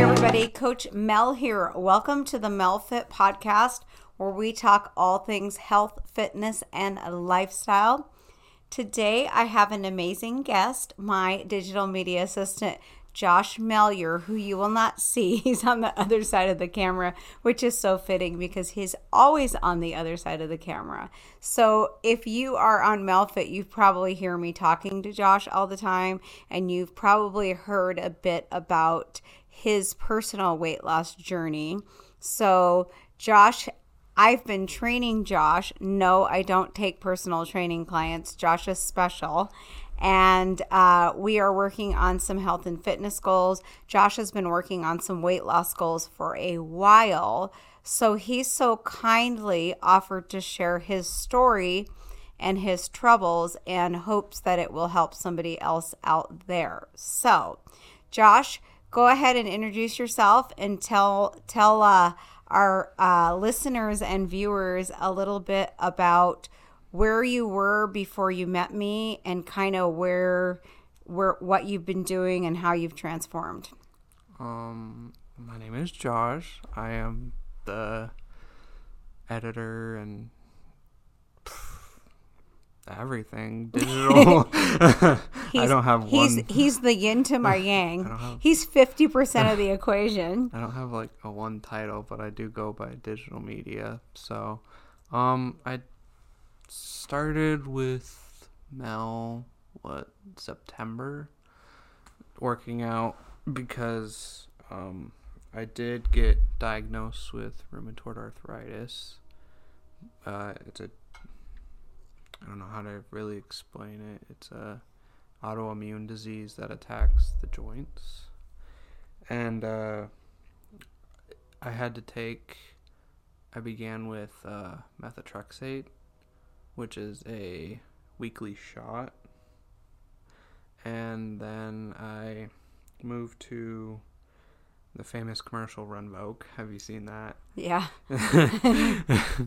Hey, everybody. Coach Mel here. Welcome to the Mel Fit podcast, where we talk all things health, fitness, and lifestyle. Today, I have an amazing guest, my digital media assistant, Josh Melior, who you will not see. He's on the other side of the camera, which is so fitting because he's always on the other side of the camera. So if you are on Melfit, you probably hear me talking to Josh all the time, and you've probably heard a bit about his personal weight loss journey. So, Josh I've been training Josh. No, I don't take personal training clients. Josh is special and uh, we are working on some health and fitness goals. Josh has been working on some weight loss goals for a while. So he's so kindly offered to share his story and his troubles and hopes that it will help somebody else out there. So, Josh, go ahead and introduce yourself and tell tell uh, our uh, listeners and viewers a little bit about where you were before you met me and kind of where where what you've been doing and how you've transformed. Um my name is Josh. I am the editor and everything digital. I don't have he's, one. He's the yin to my yang. Have, he's fifty percent of the equation. I don't have like a one title, but I do go by digital media. So, um, I started with Mel what September working out because um, I did get diagnosed with rheumatoid arthritis. Uh, it's a I don't know how to really explain it. It's a autoimmune disease that attacks the joints, and uh, I had to take. I began with uh, methotrexate which is a weekly shot. And then I moved to the famous commercial Rinvoq. Have you seen that? Yeah.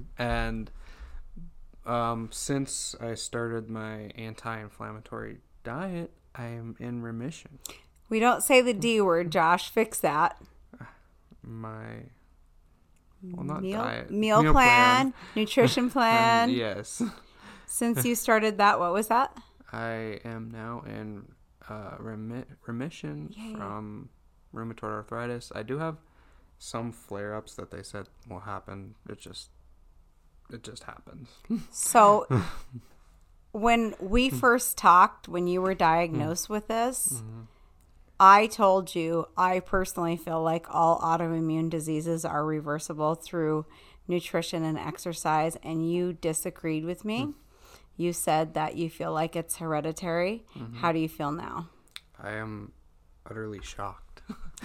and um, since I started my anti-inflammatory diet, I am in remission. We don't say the D word, Josh. Fix that. My well, not meal, diet. Meal, meal plan, plan, nutrition plan. yes. Since you started that, what was that? I am now in uh, remi- remission Yay. from rheumatoid arthritis. I do have some flare ups that they said will happen. It just it just happens. So when we first talked, when you were diagnosed with this, mm-hmm. I told you I personally feel like all autoimmune diseases are reversible through nutrition and exercise, and you disagreed with me. Mm. You said that you feel like it's hereditary. Mm-hmm. How do you feel now? I am utterly shocked.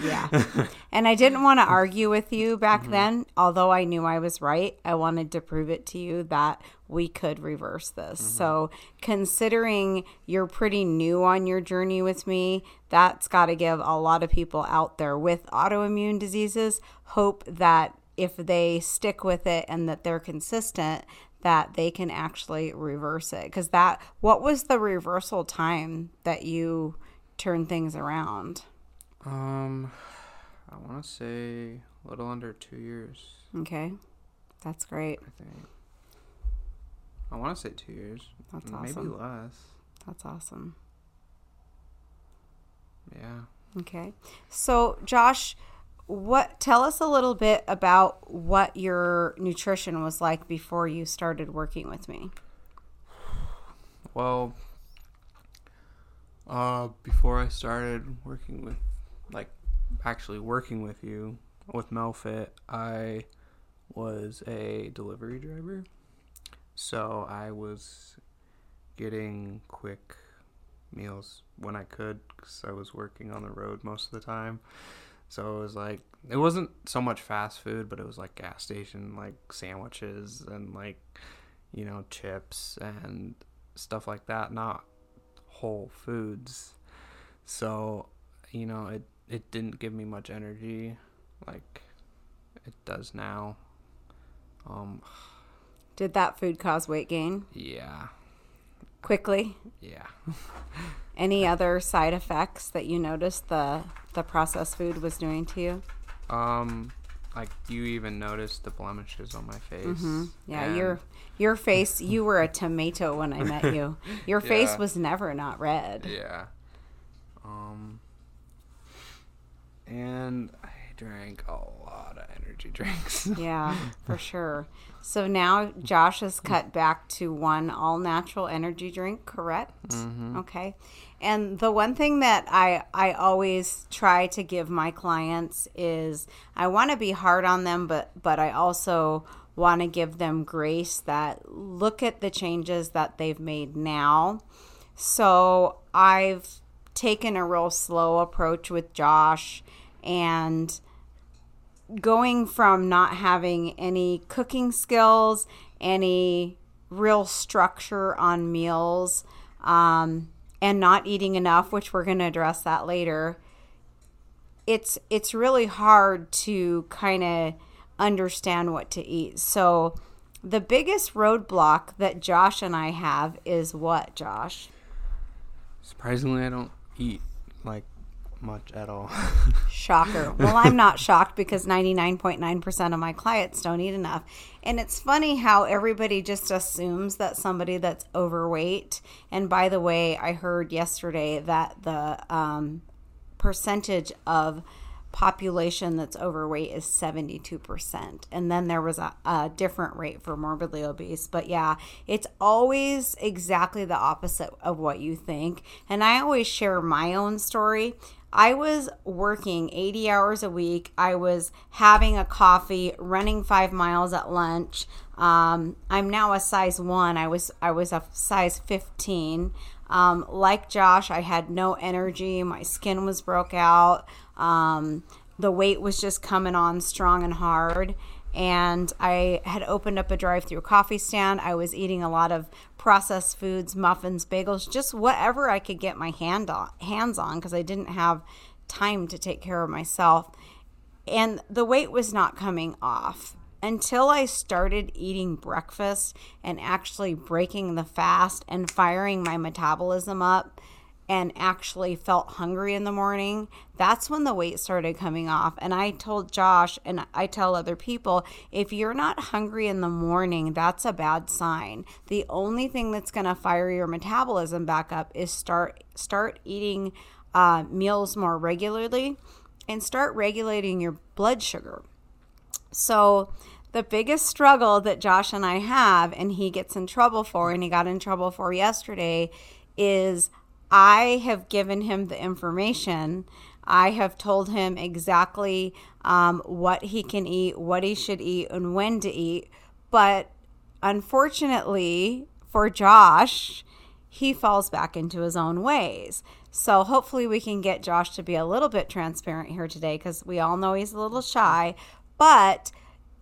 Yeah. And I didn't want to argue with you back mm-hmm. then, although I knew I was right. I wanted to prove it to you that we could reverse this. Mm-hmm. So, considering you're pretty new on your journey with me, that's got to give a lot of people out there with autoimmune diseases hope that if they stick with it and that they're consistent, that they can actually reverse it because that what was the reversal time that you turned things around um i want to say a little under two years. Okay. That's great. I think. I want to say two years. That's maybe awesome. Maybe less. That's awesome. Yeah. Okay. So josh what tell us a little bit about what your nutrition was like before you started working with me. Well uh before i started working with like actually working with you with melfit i was a delivery driver so i was getting quick meals when i could because i was working on the road most of the time so it was like it wasn't so much fast food, but it was like gas station like sandwiches and like you know chips and stuff like that, not whole foods. So, you know, it it didn't give me much energy like it does now. Um Did that food cause weight gain? Yeah. Quickly? Yeah. Any other side effects that you noticed the the processed food was doing to you? Um, like you even noticed the blemishes on my face. Mm-hmm. Yeah, and- your your face. You were a tomato when I met you. Your face Yeah. was never not red. Yeah. Um. And I drank a lot of energy drinks. Yeah, for sure. So now Josh has cut back to one all natural energy drink, correct? Mm-hmm. Okay. And the one thing that I I always try to give my clients is I want to be hard on them, but but I also want to give them grace that look at the changes that they've made now. So I've taken a real slow approach with Josh and going from not having any cooking skills, any real structure on meals, um, and not eating enough, which we're going to address that later. It's it's really hard to kind of understand what to eat. So the biggest roadblock that Josh and I have is what, Josh? Surprisingly, I don't eat like much at all. Shocker. Well, I'm not shocked because 99.9% of my clients don't eat enough. And it's funny how everybody just assumes that somebody that's overweight, and by the way, I heard yesterday that the um, percentage of population that's overweight is 72%. And then there was a, a different rate for morbidly obese. But yeah, it's always exactly the opposite of what you think. And I always share my own story. I was working 80 hours a week. I was having a coffee, running five miles at lunch. Um, I'm now a size one. I was I was a size 15. Um, like Josh, I had no energy. My skin was broke out. Um, the weight was just coming on strong and hard. And I had opened up a drive through coffee stand. I was eating a lot of processed foods, muffins, bagels, just whatever I could get my hand on, hands on because I didn't have time to take care of myself. And the weight was not coming off until I started eating breakfast and actually breaking the fast and firing my metabolism up and actually felt hungry in the morning, that's when the weight started coming off. And I told Josh and I tell other people if you're not hungry in the morning, that's a bad sign. The only thing that's going to fire your metabolism back up is start start eating uh, meals more regularly and start regulating your blood sugar. So, the biggest struggle that Josh and I have, and he gets in trouble for, and he got in trouble for yesterday, is I have given him the information. I have told him exactly um, what he can eat, what he should eat, and when to eat. But unfortunately for Josh, he falls back into his own ways. So hopefully we can get Josh to be a little bit transparent here today because we all know he's a little shy. But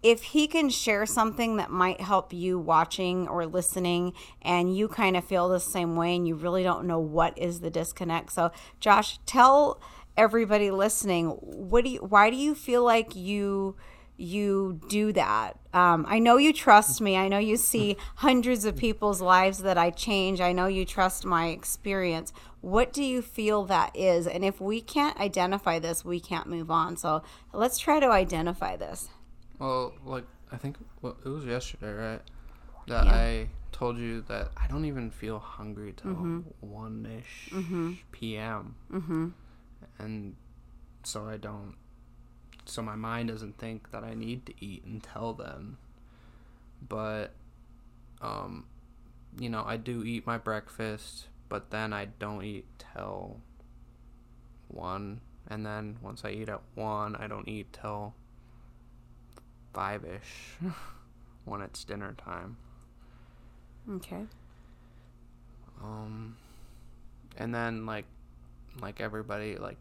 if he can share something that might help you watching or listening and you kind of feel the same way and you really don't know what is the disconnect. So Josh, tell everybody listening, what do you why do you feel like you you do that. Um, I know you trust me. I know you see hundreds of people's lives that I change. I know you trust my experience. What do you feel that is? And if we can't identify this, we can't move on. So let's try to identify this. Well, like I think well, it was yesterday, right? That Yeah. I told you that I don't even feel hungry till one ish p.m. Mm-hmm. and so I don't. So my mind doesn't think that I need to eat until then. But, um, you know, I do eat my breakfast, but then I don't eat till one, and then once I eat at one, I don't eat till five ish when it's dinner time. Okay. Um, and then like, like everybody, like,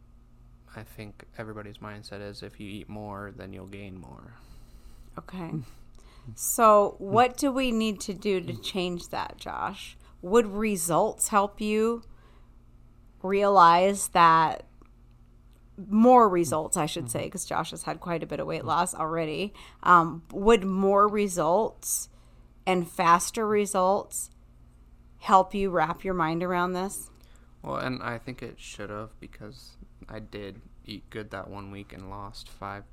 I think everybody's mindset is if you eat more, then you'll gain more. Okay. So, what do we need to do to change that, Josh? Would results help you realize that more results, I should say, because Josh has had quite a bit of weight loss already? Um, would more results and faster results help you wrap your mind around this? Well, and I think it should have because I did eat good that one week and lost five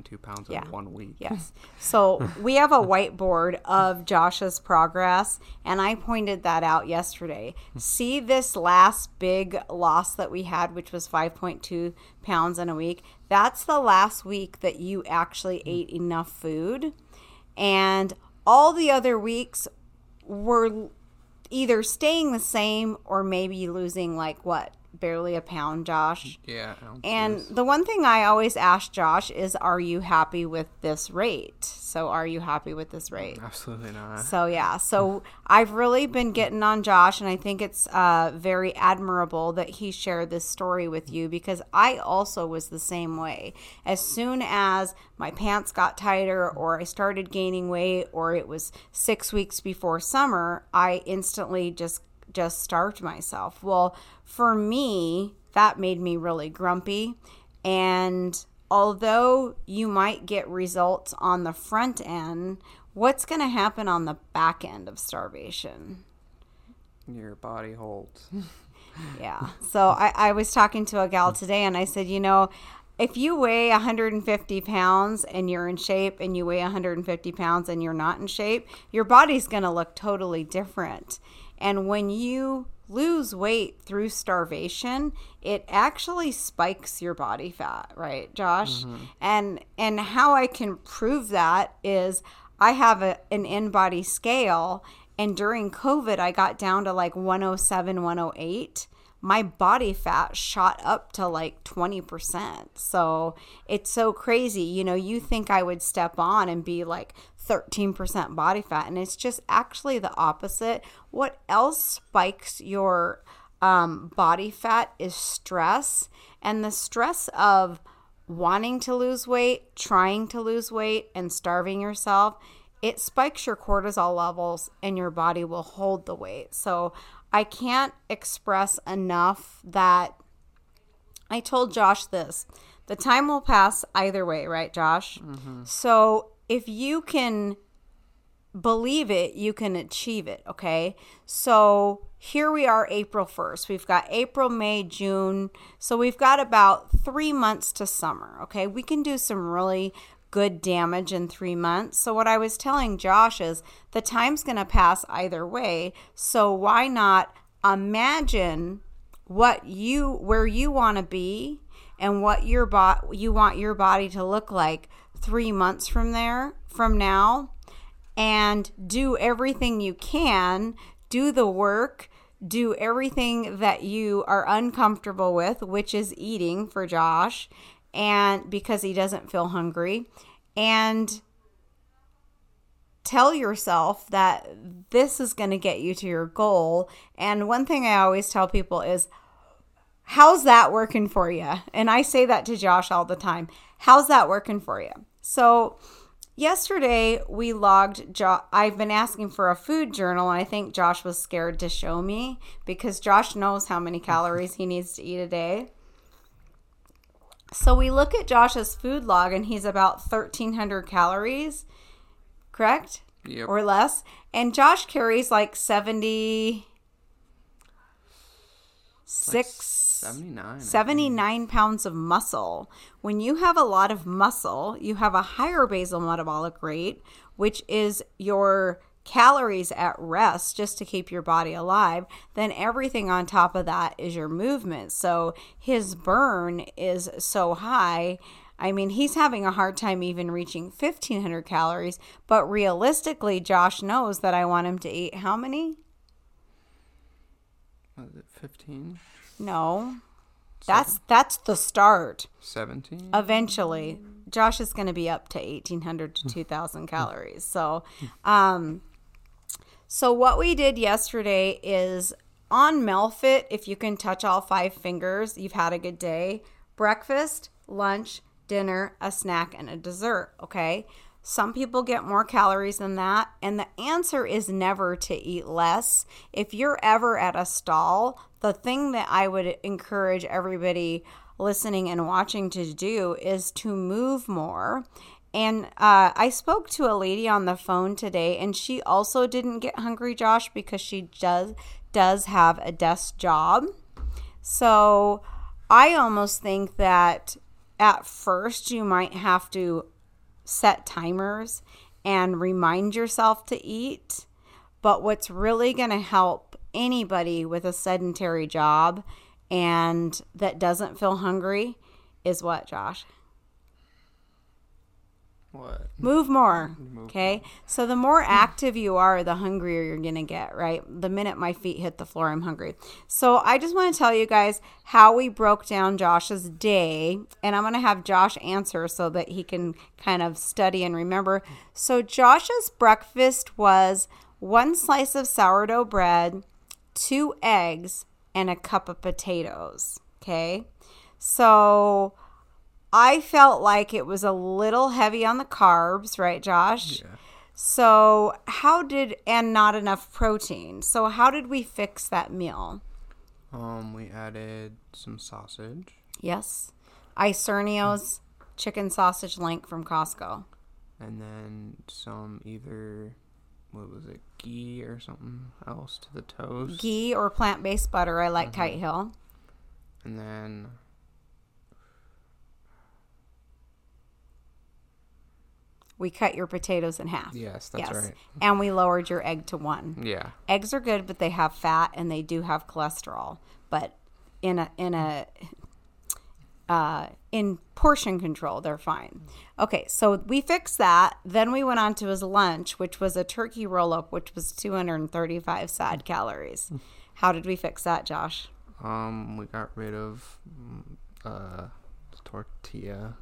two pounds Yeah. in one week. Yes. So we have a whiteboard of Josh's progress, and I pointed that out yesterday. See this last big loss that we had, which was 5.2 pounds in a week? That's the last week that you actually ate enough food. And all the other weeks were either staying the same or maybe losing, like, what? Barely a pound, Josh? Yeah. And the one thing I always ask Josh is, Are you happy with this rate? So, are you happy with this rate? absolutely not. So, yeah. So, I've really been getting on Josh, and I think it's uh, very admirable that he shared this story with you because I also was the same way. As soon as my pants got tighter, or I started gaining weight, or it was six weeks before summer, I instantly just just starved myself. Well, for me, that made me really grumpy. And although you might get results on the front end, what's going to happen on the back end of starvation? Your body holds. Yeah. So I, I was talking to a gal today and I said, you know, if you weigh 150 pounds and you're in shape and you weigh 150 pounds and you're not in shape, your body's going to look totally different. And when you lose weight through starvation, it actually spikes your body fat, right, Josh? Mm-hmm. And and how I can prove that is I have a, an InBody scale and during COVID I got down to like 107, 108 my body fat shot up to like 20%. So it's so crazy. You know, you think I would step on and be like 13% body fat, and it's just actually the opposite. What else spikes your um, body fat is stress, and the stress of wanting to lose weight, trying to lose weight, and starving yourself. It spikes your cortisol levels and your body will hold the weight. So, I can't express enough that I told Josh this. The time will pass either way, right, Josh? So if you can believe it, you can achieve it, okay? So here we are, April 1st. We've got April, May, June. So we've got about three months to summer, okay? We can do some really good damage in three months. So, what I was telling Josh is the time's going to pass either way. So, why not imagine what you, where you want to be and what your bot, you want your body to look like three months from there, from now, and do everything you can, do the work. Do everything that you are uncomfortable with, which is eating for Josh, and because he doesn't feel hungry and tell yourself that this is going to get you to your goal and one thing i always tell people is how's that working for you and i say that to josh all the time how's that working for you so yesterday we logged jo- i've been asking for a food journal and i think josh was scared to show me because josh knows how many calories he needs to eat a day so we look at Josh's food log and he's about 1300 calories, correct? Yep. Or less. And Josh carries like 70 six 79. 79 pounds of muscle. When you have a lot of muscle, you have a higher basal metabolic rate, which is your calories at rest just to keep your body alive. Then everything on top of that is your movement. So his burn is so high. I mean, he's having a hard time even reaching 1500 calories, but realistically, Josh knows that I want him to eat how many? Was it 15? No. That's that's the start. 17? eventually josh is going to be up to 1800 to 2000 calories so um so what we did yesterday is on melfit if you can touch all five fingers you've had a good day breakfast lunch dinner a snack and a dessert okay some people get more calories than that and the answer is never to eat less if you're ever at a stall the thing that i would encourage everybody listening and watching to do is to move more. And uh, I spoke to a lady on the phone today, and she also didn't get hungry, Josh, because she does does have a desk job. So I almost think that at first you might have to set timers and remind yourself to eat. But what's really going to help anybody with a sedentary job and that doesn't feel hungry is what, Josh? What? Move more. Okay. So the more active you are, the hungrier you're going to get, right? The minute my feet hit the floor, I'm hungry. So I just want to tell you guys how we broke down Josh's day. And I'm going to have Josh answer so that he can kind of study and remember. So Josh's breakfast was one slice of sourdough bread, two eggs, and a cup of potatoes. Okay. So I felt like it was a little heavy on the carbs, right, Josh? Yeah. So, how did, and not enough protein. So, how did we fix that meal? Um, we added some sausage, Yes. Isernio's chicken sausage link from Costco. and then some either what was it, ghee or something else to the toast, Ghee or plant based butter. I like Kite Hill. and then We cut your potatoes in half. yes, that's yes. right. And we lowered your egg to one. Yeah. eggs are good but they have fat and they do have cholesterol but in a in a uh, in portion control they're fine okay so we fixed that then we went on to his lunch which was a turkey roll up which was 235 sad calories how did we fix that josh Um, we got rid of mm, uh tortilla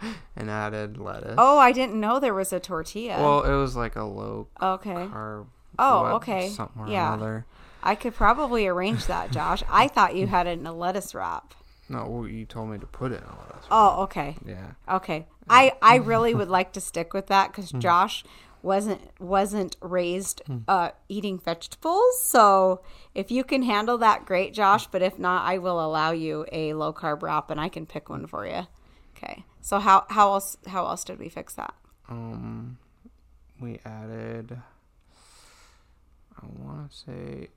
and added lettuce. oh i didn't know there was a tortilla Well, it was like a low okay carb. Oh, what- okay. Something or Yeah. another. i could probably arrange that josh i thought you had it in a lettuce wrap No, you told me to put it in a lettuce. oh okay Yeah. Okay. I I really would like to stick with that cuz Josh wasn't wasn't raised uh eating vegetables. So if you can handle that great, Josh, but if not, I will allow you a low carb wrap and I can pick one for you. Okay. So how how else how else did we fix that? Um, we added. I want to say.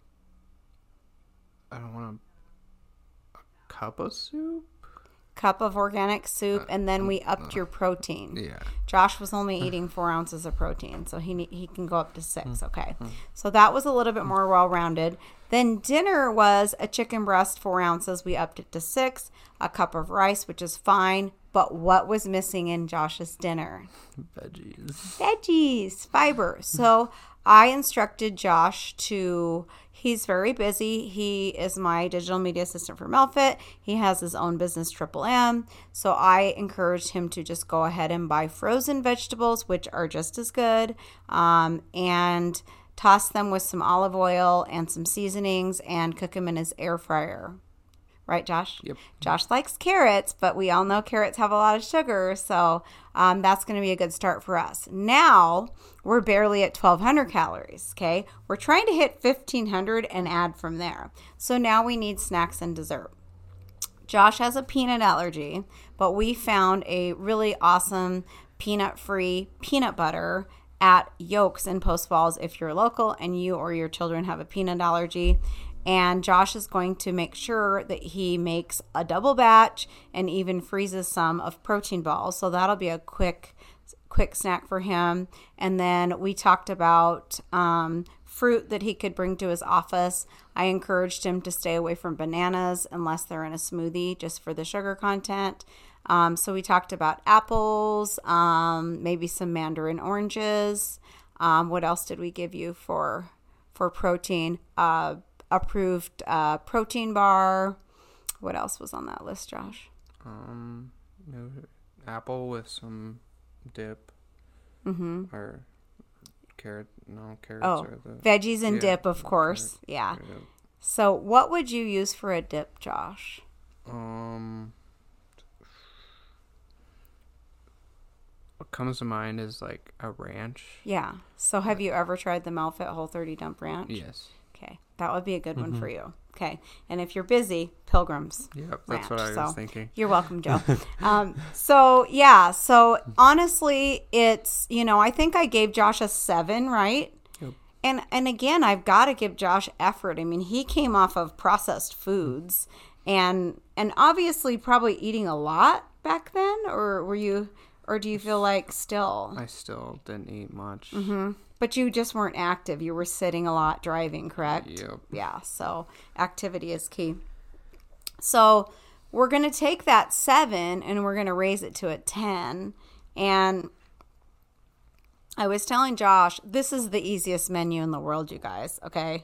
I don't want a, a cup of soup. Cup of organic soup and then we upped your protein. Yeah. Josh was only eating four ounces of protein, so he he can go up to six. Hmm. Okay, so that was a little bit more well rounded. Then dinner was a chicken breast, four ounces. We upped it to six. A cup of rice, which is fine. But what was missing in Josh's dinner? Veggies. Veggies, fiber. So I instructed Josh to. He's very busy. He is my digital media assistant for Melfit. He has his own business, Triple M. So I encouraged him to just go ahead and buy frozen vegetables, which are just as good, um, and toss them with some olive oil and some seasonings and cook them in his air fryer. Right, Josh? Yep. Josh likes carrots, but we all know carrots have a lot of sugar, so um, that's going to be a good start for us. Now we're barely at 1,200 calories. Okay, we're trying to hit 1,500 and add from there. So now we need snacks and dessert. Josh has a peanut allergy, but we found a really awesome peanut free peanut butter at Yoke's in Post Falls if you're local and you or your children have a peanut allergy. And Josh is going to make sure that he makes a double batch and even freezes some of protein balls. So that'll be a quick quick snack for him. And then we talked about um, fruit that he could bring to his office. I encouraged him to stay away from bananas unless they're in a smoothie, just for the sugar content. Um, so we talked about apples, um, maybe some mandarin oranges. Um, what else did we give you for for protein? Uh, approved uh, protein bar. What else was on that list, Josh? Um, apple with some dip Mm-hmm. or carrot. No carrots Oh, the. veggies and Yeah, dip, of course. Yeah. carrot. So, what would you use for a dip, Josh? Um, what comes to mind is like a ranch. Yeah. So, have you ever tried the Melfit Whole 30 Dump Ranch? Yes. Okay. That would be a good one Mm-hmm. for you. Okay. And if you're busy, Pilgrim's. Yep, that's what I was so- thinking. You're welcome, Joe. um, so, yeah. So, honestly, it's, you know, I think I gave Josh a seven, right? Yep. And, and again, I've got to give Josh effort. I mean, he came off of processed foods and and obviously probably eating a lot back then, or were you, or do you feel like still? I still didn't eat much. Mm-hmm. But you just weren't active. You were sitting a lot, driving, correct? Yep. Yeah. So activity is key. So we're going to take that seven and we're going to raise it to a 10. And I was telling Josh, this is the easiest menu in the world, you guys. Okay.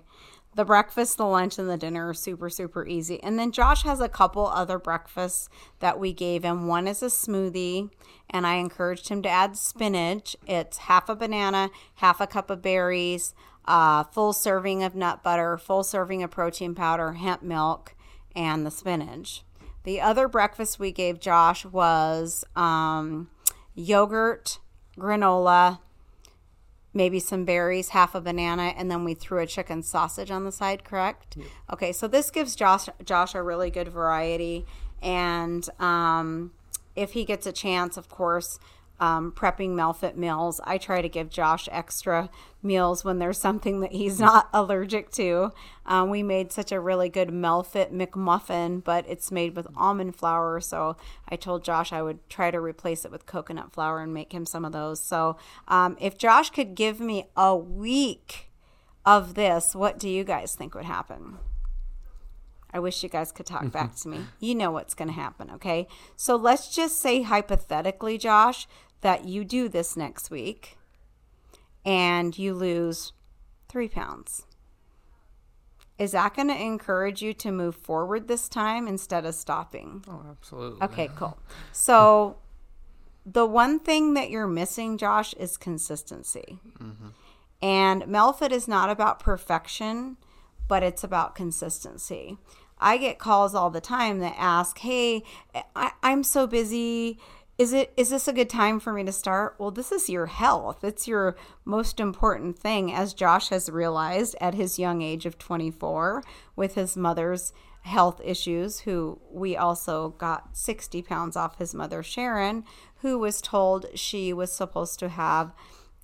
The breakfast, the lunch, and the dinner are super, super easy. And then Josh has a couple other breakfasts that we gave him. One is a smoothie, and I encouraged him to add spinach. It's half a banana, half a cup of berries, uh, full serving of nut butter, full serving of protein powder, hemp milk, and the spinach. The other breakfast we gave Josh was um, yogurt, granola, maybe some berries, half a banana, and then we threw a chicken sausage on the side, correct? Okay, so this gives Josh Josh a really good variety. And um, if he gets a chance, of course, um, prepping Melfit meals, I try to give Josh extra meals when there's something that he's not allergic to. Um, we made such a really good Melfit McMuffin, but it's made with almond flour. So I told Josh I would try to replace it with coconut flour and make him some of those. So um, if Josh could give me a week of this, what do you guys think would happen? I wish you guys could talk back to me. You know what's going to happen, okay? So let's just say hypothetically, Josh, that you do this next week and you lose three pounds. Is that going to encourage you to move forward this time instead of stopping? Oh, absolutely. Okay, cool. So the one thing that you're missing, Josh, is consistency. Mm-hmm. And Melfit is not about perfection, but it's about consistency. I get calls all the time that ask, "Hey, I, I'm so busy. Is it is this a good time for me to start?" Well, this is your health. It's your most important thing, as Josh has realized at his young age of 24 with his mother's health issues. Who we also got 60 pounds off his mother, Sharon, who was told she was supposed to have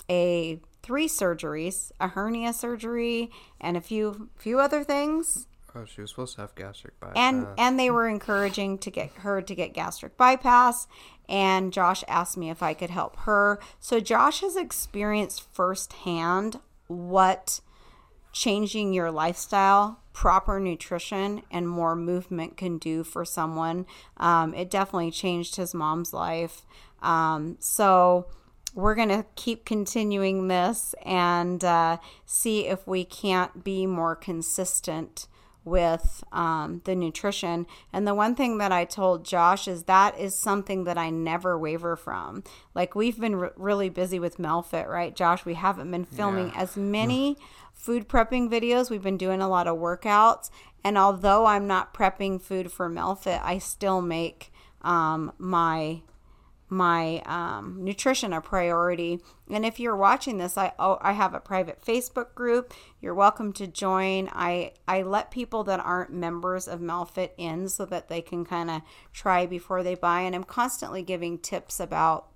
a three surgeries, a hernia surgery, and a few few other things. Oh, she was supposed to have gastric bypass. And and they were encouraging to get her to get gastric bypass. And Josh asked me if I could help her. So Josh has experienced firsthand what changing your lifestyle, proper nutrition, and more movement can do for someone. Um, it definitely changed his mom's life. Um, so we're going to keep continuing this and uh, see if we can't be more consistent with um, the nutrition. And the one thing that I told Josh is that is something that I never waver from. Like we've been re- really busy with Melfit, right, Josh? We haven't been filming Yeah. as many food prepping videos. We've been doing a lot of workouts. And although I'm not prepping food for Melfit, I still make um, my my um, nutrition a priority. And if you're watching this, I oh, I have a private Facebook group. You're welcome to join. I I let people that aren't members of Melfit in so that they can kind of try before they buy. And I'm constantly giving tips about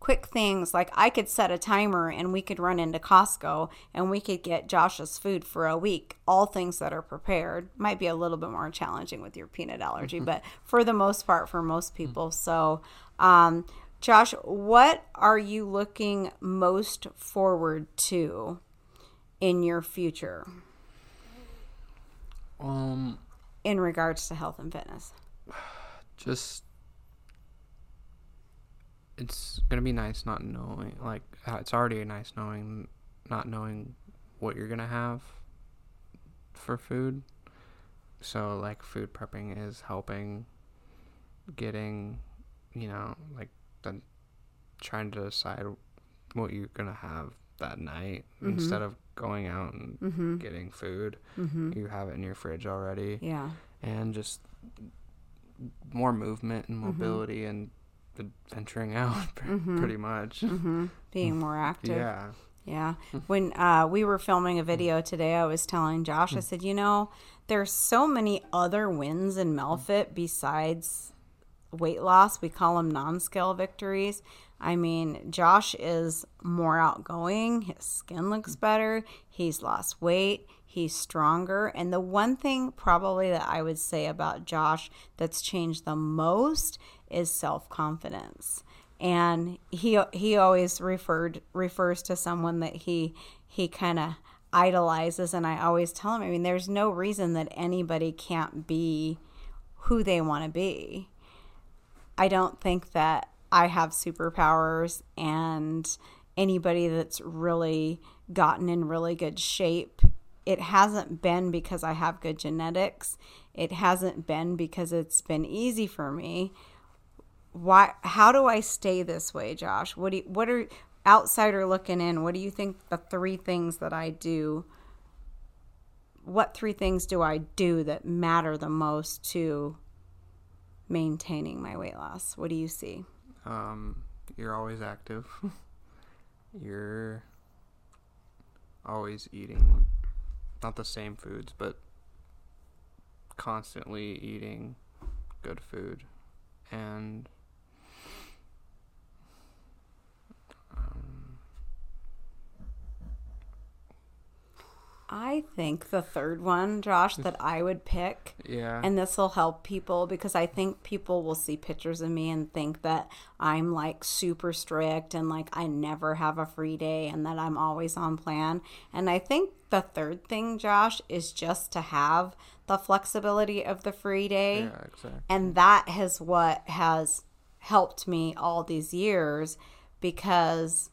quick things like I could set a timer and we could run into Costco and we could get Josh's food for a week. All things that are prepared might be a little bit more challenging with your peanut allergy, but for the most part, for most people. So, um, Josh, what are you looking most forward to in your future um, in regards to health and fitness? just it's gonna be nice not knowing. Like uh, it's already nice knowing, not knowing what you're gonna have for food. So like food prepping is helping getting, you know, like the trying to decide what you're gonna have that night instead of going out and Mm-hmm. getting food. Mm-hmm. You have it in your fridge already Yeah. and just more movement and mobility and venturing out Mhm. pretty much Mm-hmm. Being more active. yeah Yeah. When uh, we were filming a video today, I was telling Josh, I said, you know, there's so many other wins in Melfit besides weight loss. We call them non scale victories. I mean, Josh is more outgoing. His skin looks better. He's lost weight. He's stronger. And the one thing probably that I would say about Josh that's changed the most is self confidence. And he he always referred refers to someone that he he kind of idolizes and I always tell him I mean there's no reason that anybody can't be who they want to be. I don't think that I have superpowers and anybody that's really gotten in really good shape it hasn't been because I have good genetics. It hasn't been because it's been easy for me. Why how do I stay this way, Josh? What do you, what are outsider looking in? What do you think the three things that I do what three things do I do that matter the most to maintaining my weight loss? What do you see? Um, you're always active. you're always eating not the same foods, but constantly eating good food and I think the third one, Josh, that I would pick, yeah, and this will help people because I think people will see pictures of me and think that I'm like super strict and like I never have a free day and that I'm always on plan. And I think the third thing, Josh, is just to have the flexibility of the free day. Yeah, exactly. And that has what has helped me all these years because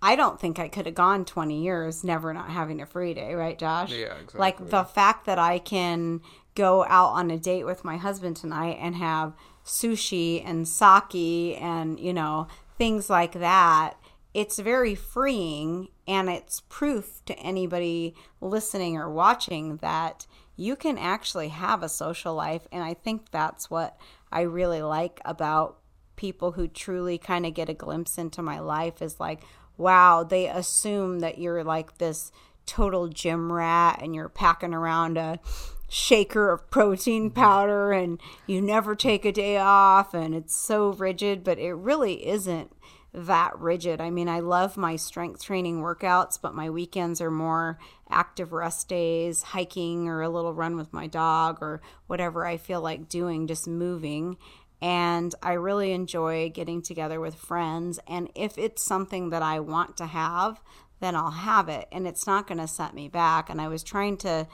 I don't think I could have gone 20 years never not having a free day, right, Josh? Yeah, exactly. Like the fact that I can go out on a date with my husband tonight and have sushi and sake and, you know, things like that. It's very freeing and it's proof to anybody listening or watching that you can actually have a social life. And I think that's what I really like about people who truly kind of get a glimpse into my life is like, wow, they assume that you're like this total gym rat and you're packing around a shaker of protein mm-hmm. powder and you never take a day off and it's so rigid, but it really isn't that rigid. I mean, I love my strength training workouts, but my weekends are more active rest days, hiking or a little run with my dog or whatever I feel like doing, just moving and I really enjoy getting together with friends. And if it's something that I want to have, then I'll have it, and it's not going to set me back. And I was trying to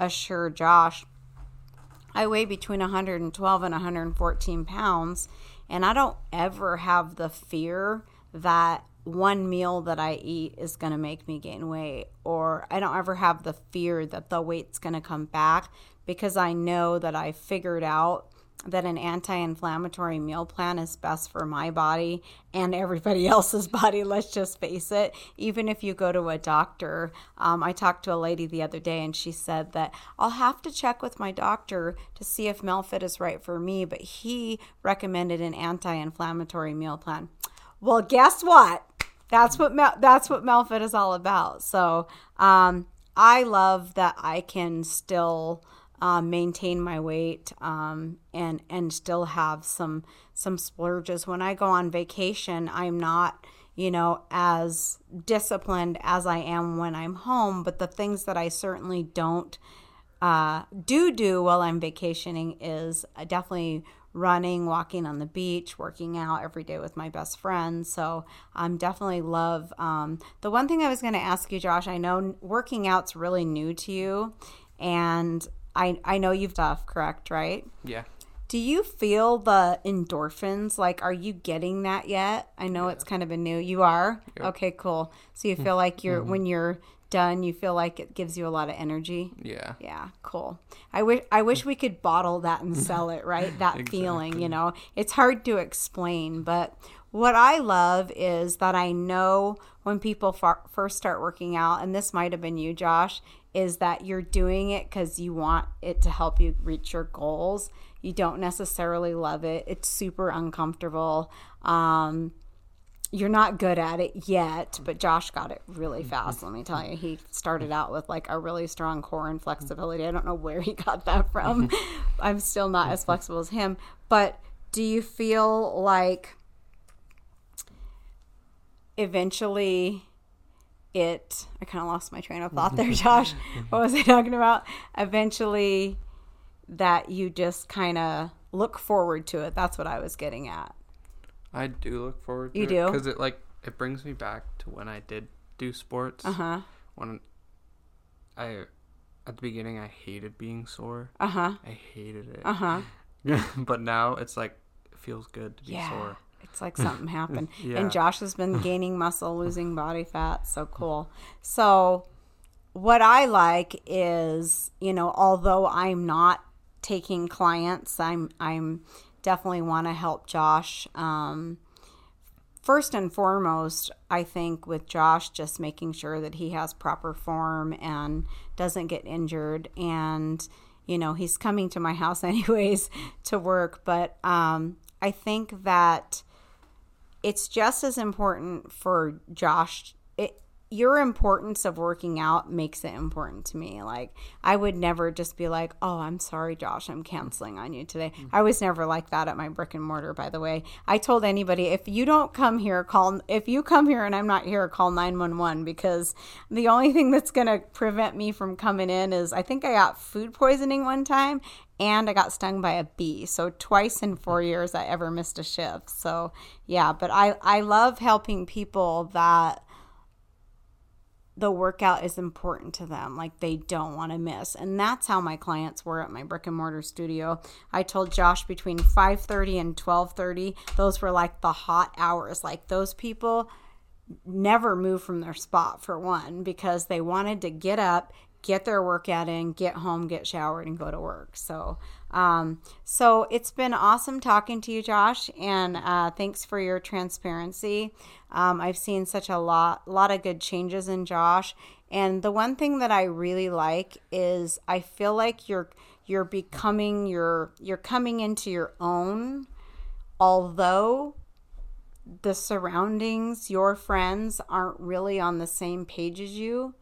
assure Josh, I weigh between 112 and 114 pounds, and I don't ever have the fear that one meal that I eat is going to make me gain weight, or I don't ever have the fear that the weight's going to come back because I know that I figured out that an anti inflammatory meal plan is best for my body and everybody else's body, let's just face it. Even if you go to a doctor, um, I talked to a lady the other day and she said that I'll have to check with my doctor to see if MELFIT is right for me, but he recommended an anti inflammatory meal plan. Well, guess what? That's what Mel- that's what MELFIT is all about. So um, I love that I can still um, maintain my weight um, and and still have some some splurges. When I go on vacation, I'm not you know as disciplined as I am when I'm home. But the things that I certainly don't uh, do do while I'm vacationing is definitely running, walking on the beach, working out every day with my best friends. So I'm um, definitely love. Um, the one thing I was going to ask you, Josh, I know working out's really new to you, and I I know you've tough, correct, right? Yeah. Do you feel the endorphins? Like, are you getting that yet? I know yeah. it's kind of a new. You are. Yep. Okay, cool. So you feel like you're mm-hmm. when you're done, you feel like it gives you a lot of energy. Yeah. Yeah. Cool. I wish I wish we could bottle that and sell it. Right. That exactly. feeling. You know, it's hard to explain, but what I love is that I know when people far, first start working out, and this might have been you, Josh, is that you're doing it because you want it to help you reach your goals. You don't necessarily love it. It's super uncomfortable. Um, you're not good at it yet, but Josh got it really fast. Let me tell you, he started out with like a really strong core and flexibility. I don't know where he got that from. I'm still not as flexible as him. But do you feel like eventually it I kind of lost my train of thought there, Josh. what was I talking about? Eventually that you just kind of look forward to it. That's what I was getting at. I do look forward to You it do? because it like it brings me back to when I did do sports. Uh-huh. When I at the beginning I hated being sore. Uh-huh. I hated it. Uh-huh. but now it's like it feels good to be Yeah. sore. It's like something happened. Yeah. And Josh has been gaining muscle, losing body fat. So cool. So, what I like is, you know, although I'm not taking clients, I'm I'm definitely want to help Josh. Um, first and foremost, I think with Josh, just making sure that he has proper form and doesn't get injured. And, you know, he's coming to my house anyways to work. But um, I think that it's just as important for Josh. It, your importance of working out makes it important to me. Like, I would never just be like, oh, I'm sorry, Josh, I'm canceling on you today. Mm. I was never like that at my brick and mortar, by the way. I told anybody, if you don't come here, call, if you come here and I'm not here, call 911 because the only thing that's going to prevent me from coming in is I think I got food poisoning one time and I got stung by a bee. So twice in four mm. years I ever missed a shift. So yeah, but I I love helping people that the workout is important to them like they don't want to miss. And that's how my clients were at my brick and mortar studio. I told josh between 5.30 and 12.30 those were like the hot hours. Like those people never moved from their spot for one because they wanted to get up get their workout in get home get showered and go to work. So um, so it's been awesome talking to you josh and uh, thanks for your transparency. Um, i've seen such a lot lot of good changes in josh. And the one thing that i really like is i feel like you're you're becoming your you're coming into your own although the surroundings, your friends aren't really on the same page as you.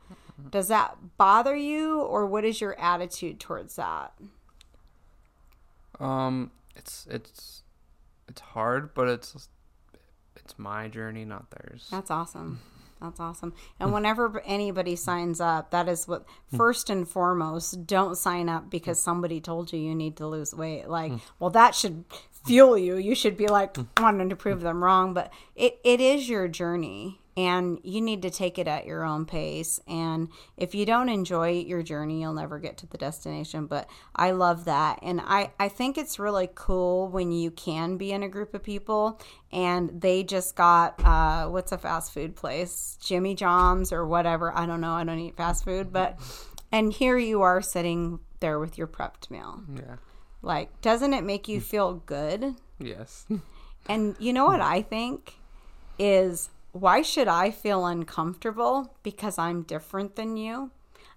Does that bother you or what is your attitude towards that? Um, it's it's it's hard, but it's it's my journey, not theirs. That's awesome. That's awesome. And whenever anybody signs up, that is what hmm. first and foremost, don't sign up because hmm. somebody told you you need to lose weight. Like, hmm. well, that should fuel you. You should be like wanting to prove them wrong, but it, it is your journey and you need to take it at your own pace. And if you don't enjoy your journey, you'll never get to the destination. But I love that. And I, I think it's really cool when you can be in a group of people and they just got, uh, what's a fast food place? Jimmy John's or whatever. I don't know. I don't eat fast food, but, and here you are sitting there with your prepped meal. Yeah. Like, doesn't it make you feel good? Yes. And you know what I think is why should I feel uncomfortable because I'm different than you?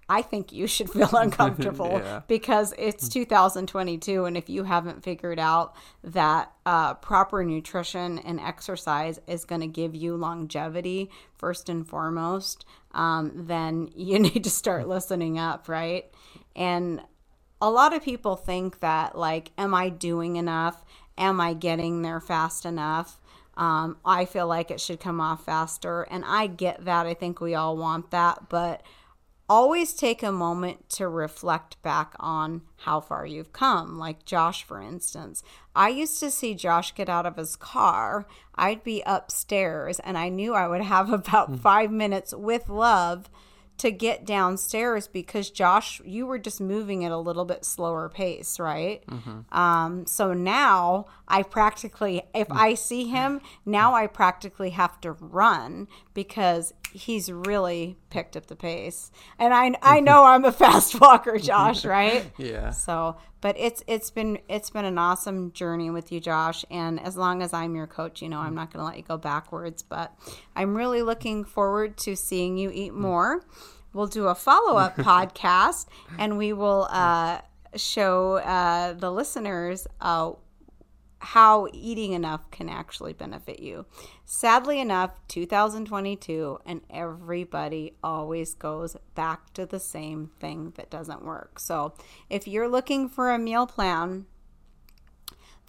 I think you should feel uncomfortable Yeah. because it's 2022. And if you haven't figured out that uh, proper nutrition and exercise is going to give you longevity, first and foremost, um, then you need to start listening up, right? And a lot of people think that, like, am I doing enough? Am I getting there fast enough? Um, I feel like it should come off faster. And I get that. I think we all want that. But always take a moment to reflect back on how far you've come. Like Josh, for instance. I used to see Josh get out of his car. I'd be upstairs, and I knew I would have about five minutes with love to get downstairs because Josh, you were just moving at a little bit slower pace, right? Um, so now I practically, if I see him, now I practically have to run because he's really picked up the pace. And I, I know I'm a fast walker, Josh, right? Yeah. So, but it's it's been it's been an awesome journey with you, Josh. And as long as I'm your coach, you know I'm not going to let you go backwards. But I'm really looking forward to seeing you eat more. We'll do a follow up podcast, and we will uh, show uh, the listeners uh, how eating enough can actually benefit you. Sadly enough, 2022, and everybody always goes back to the same thing that doesn't work. So, if you're looking for a meal plan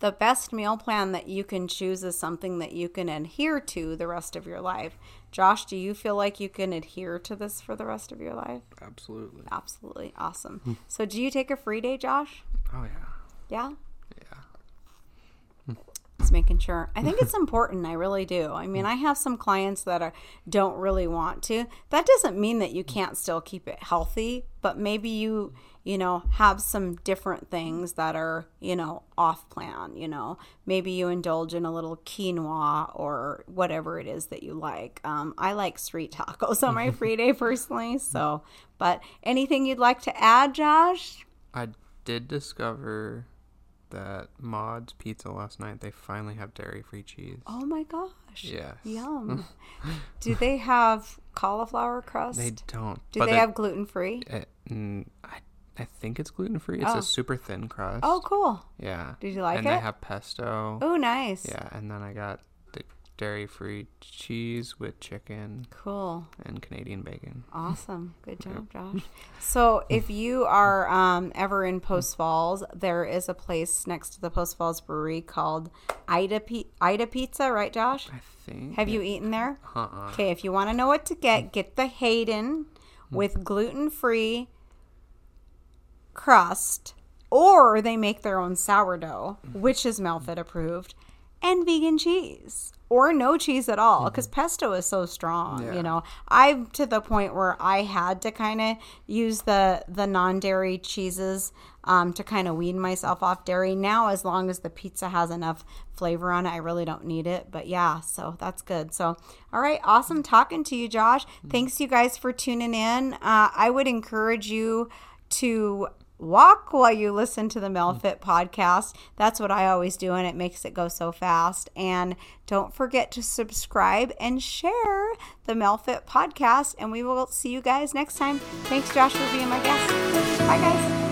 the best meal plan that you can choose is something that you can adhere to the rest of your life. Josh, do you feel like you can adhere to this for the rest of your life? Absolutely. Absolutely. Awesome. So, do you take a free day, Josh? Oh yeah. Yeah? Yeah. Just making sure. I think it's important. I really do. I mean, I have some clients that are don't really want to. That doesn't mean that you can't still keep it healthy, but maybe you, you know, have some different things that are, you know, off plan, you know. Maybe you indulge in a little quinoa or whatever it is that you like. Um, I like street tacos on my free day personally, so, but anything you'd like to add, Josh? I did discover that Mod's Pizza last night. They finally have dairy-free cheese. Oh my gosh. Yes. Yum. Do they have cauliflower crust? They don't. Do but they have gluten free? mm, I I think it's gluten free. It's Oh. a super thin crust. Oh, cool. Yeah. Did you like and it? And they have pesto. Oh, nice. Yeah, and then I got the dairy-free cheese with chicken Cool. and Canadian bacon. Awesome. Good job, Josh. So, if you are um, ever in Post Falls, there is a place next to the Post Falls Brewery called Ida, P- Ida Pizza, right, Josh? I think. Have you eaten there? Uh-uh. Okay, if you want to know what to get, get the Hayden with gluten free crust, or they make their own sourdough, which is Melfit approved, and vegan cheese. Or no cheese at all, because pesto is so strong. Yeah. You know, I'm to the point where I had to kind of use the the non dairy cheeses um, to kind of wean myself off dairy. Now, as long as the pizza has enough flavor on it, I really don't need it. But yeah, so that's good. So, all right, awesome talking to you, Josh. Thanks, you guys, for tuning in. Uh, I would encourage you to walk while you listen to the Melfit podcast. That's what I always do, and it makes it go so fast. And don't forget to subscribe and share the Melfit podcast. And we will see you guys next time. Thanks, Josh, for being my guest. Bye, guys.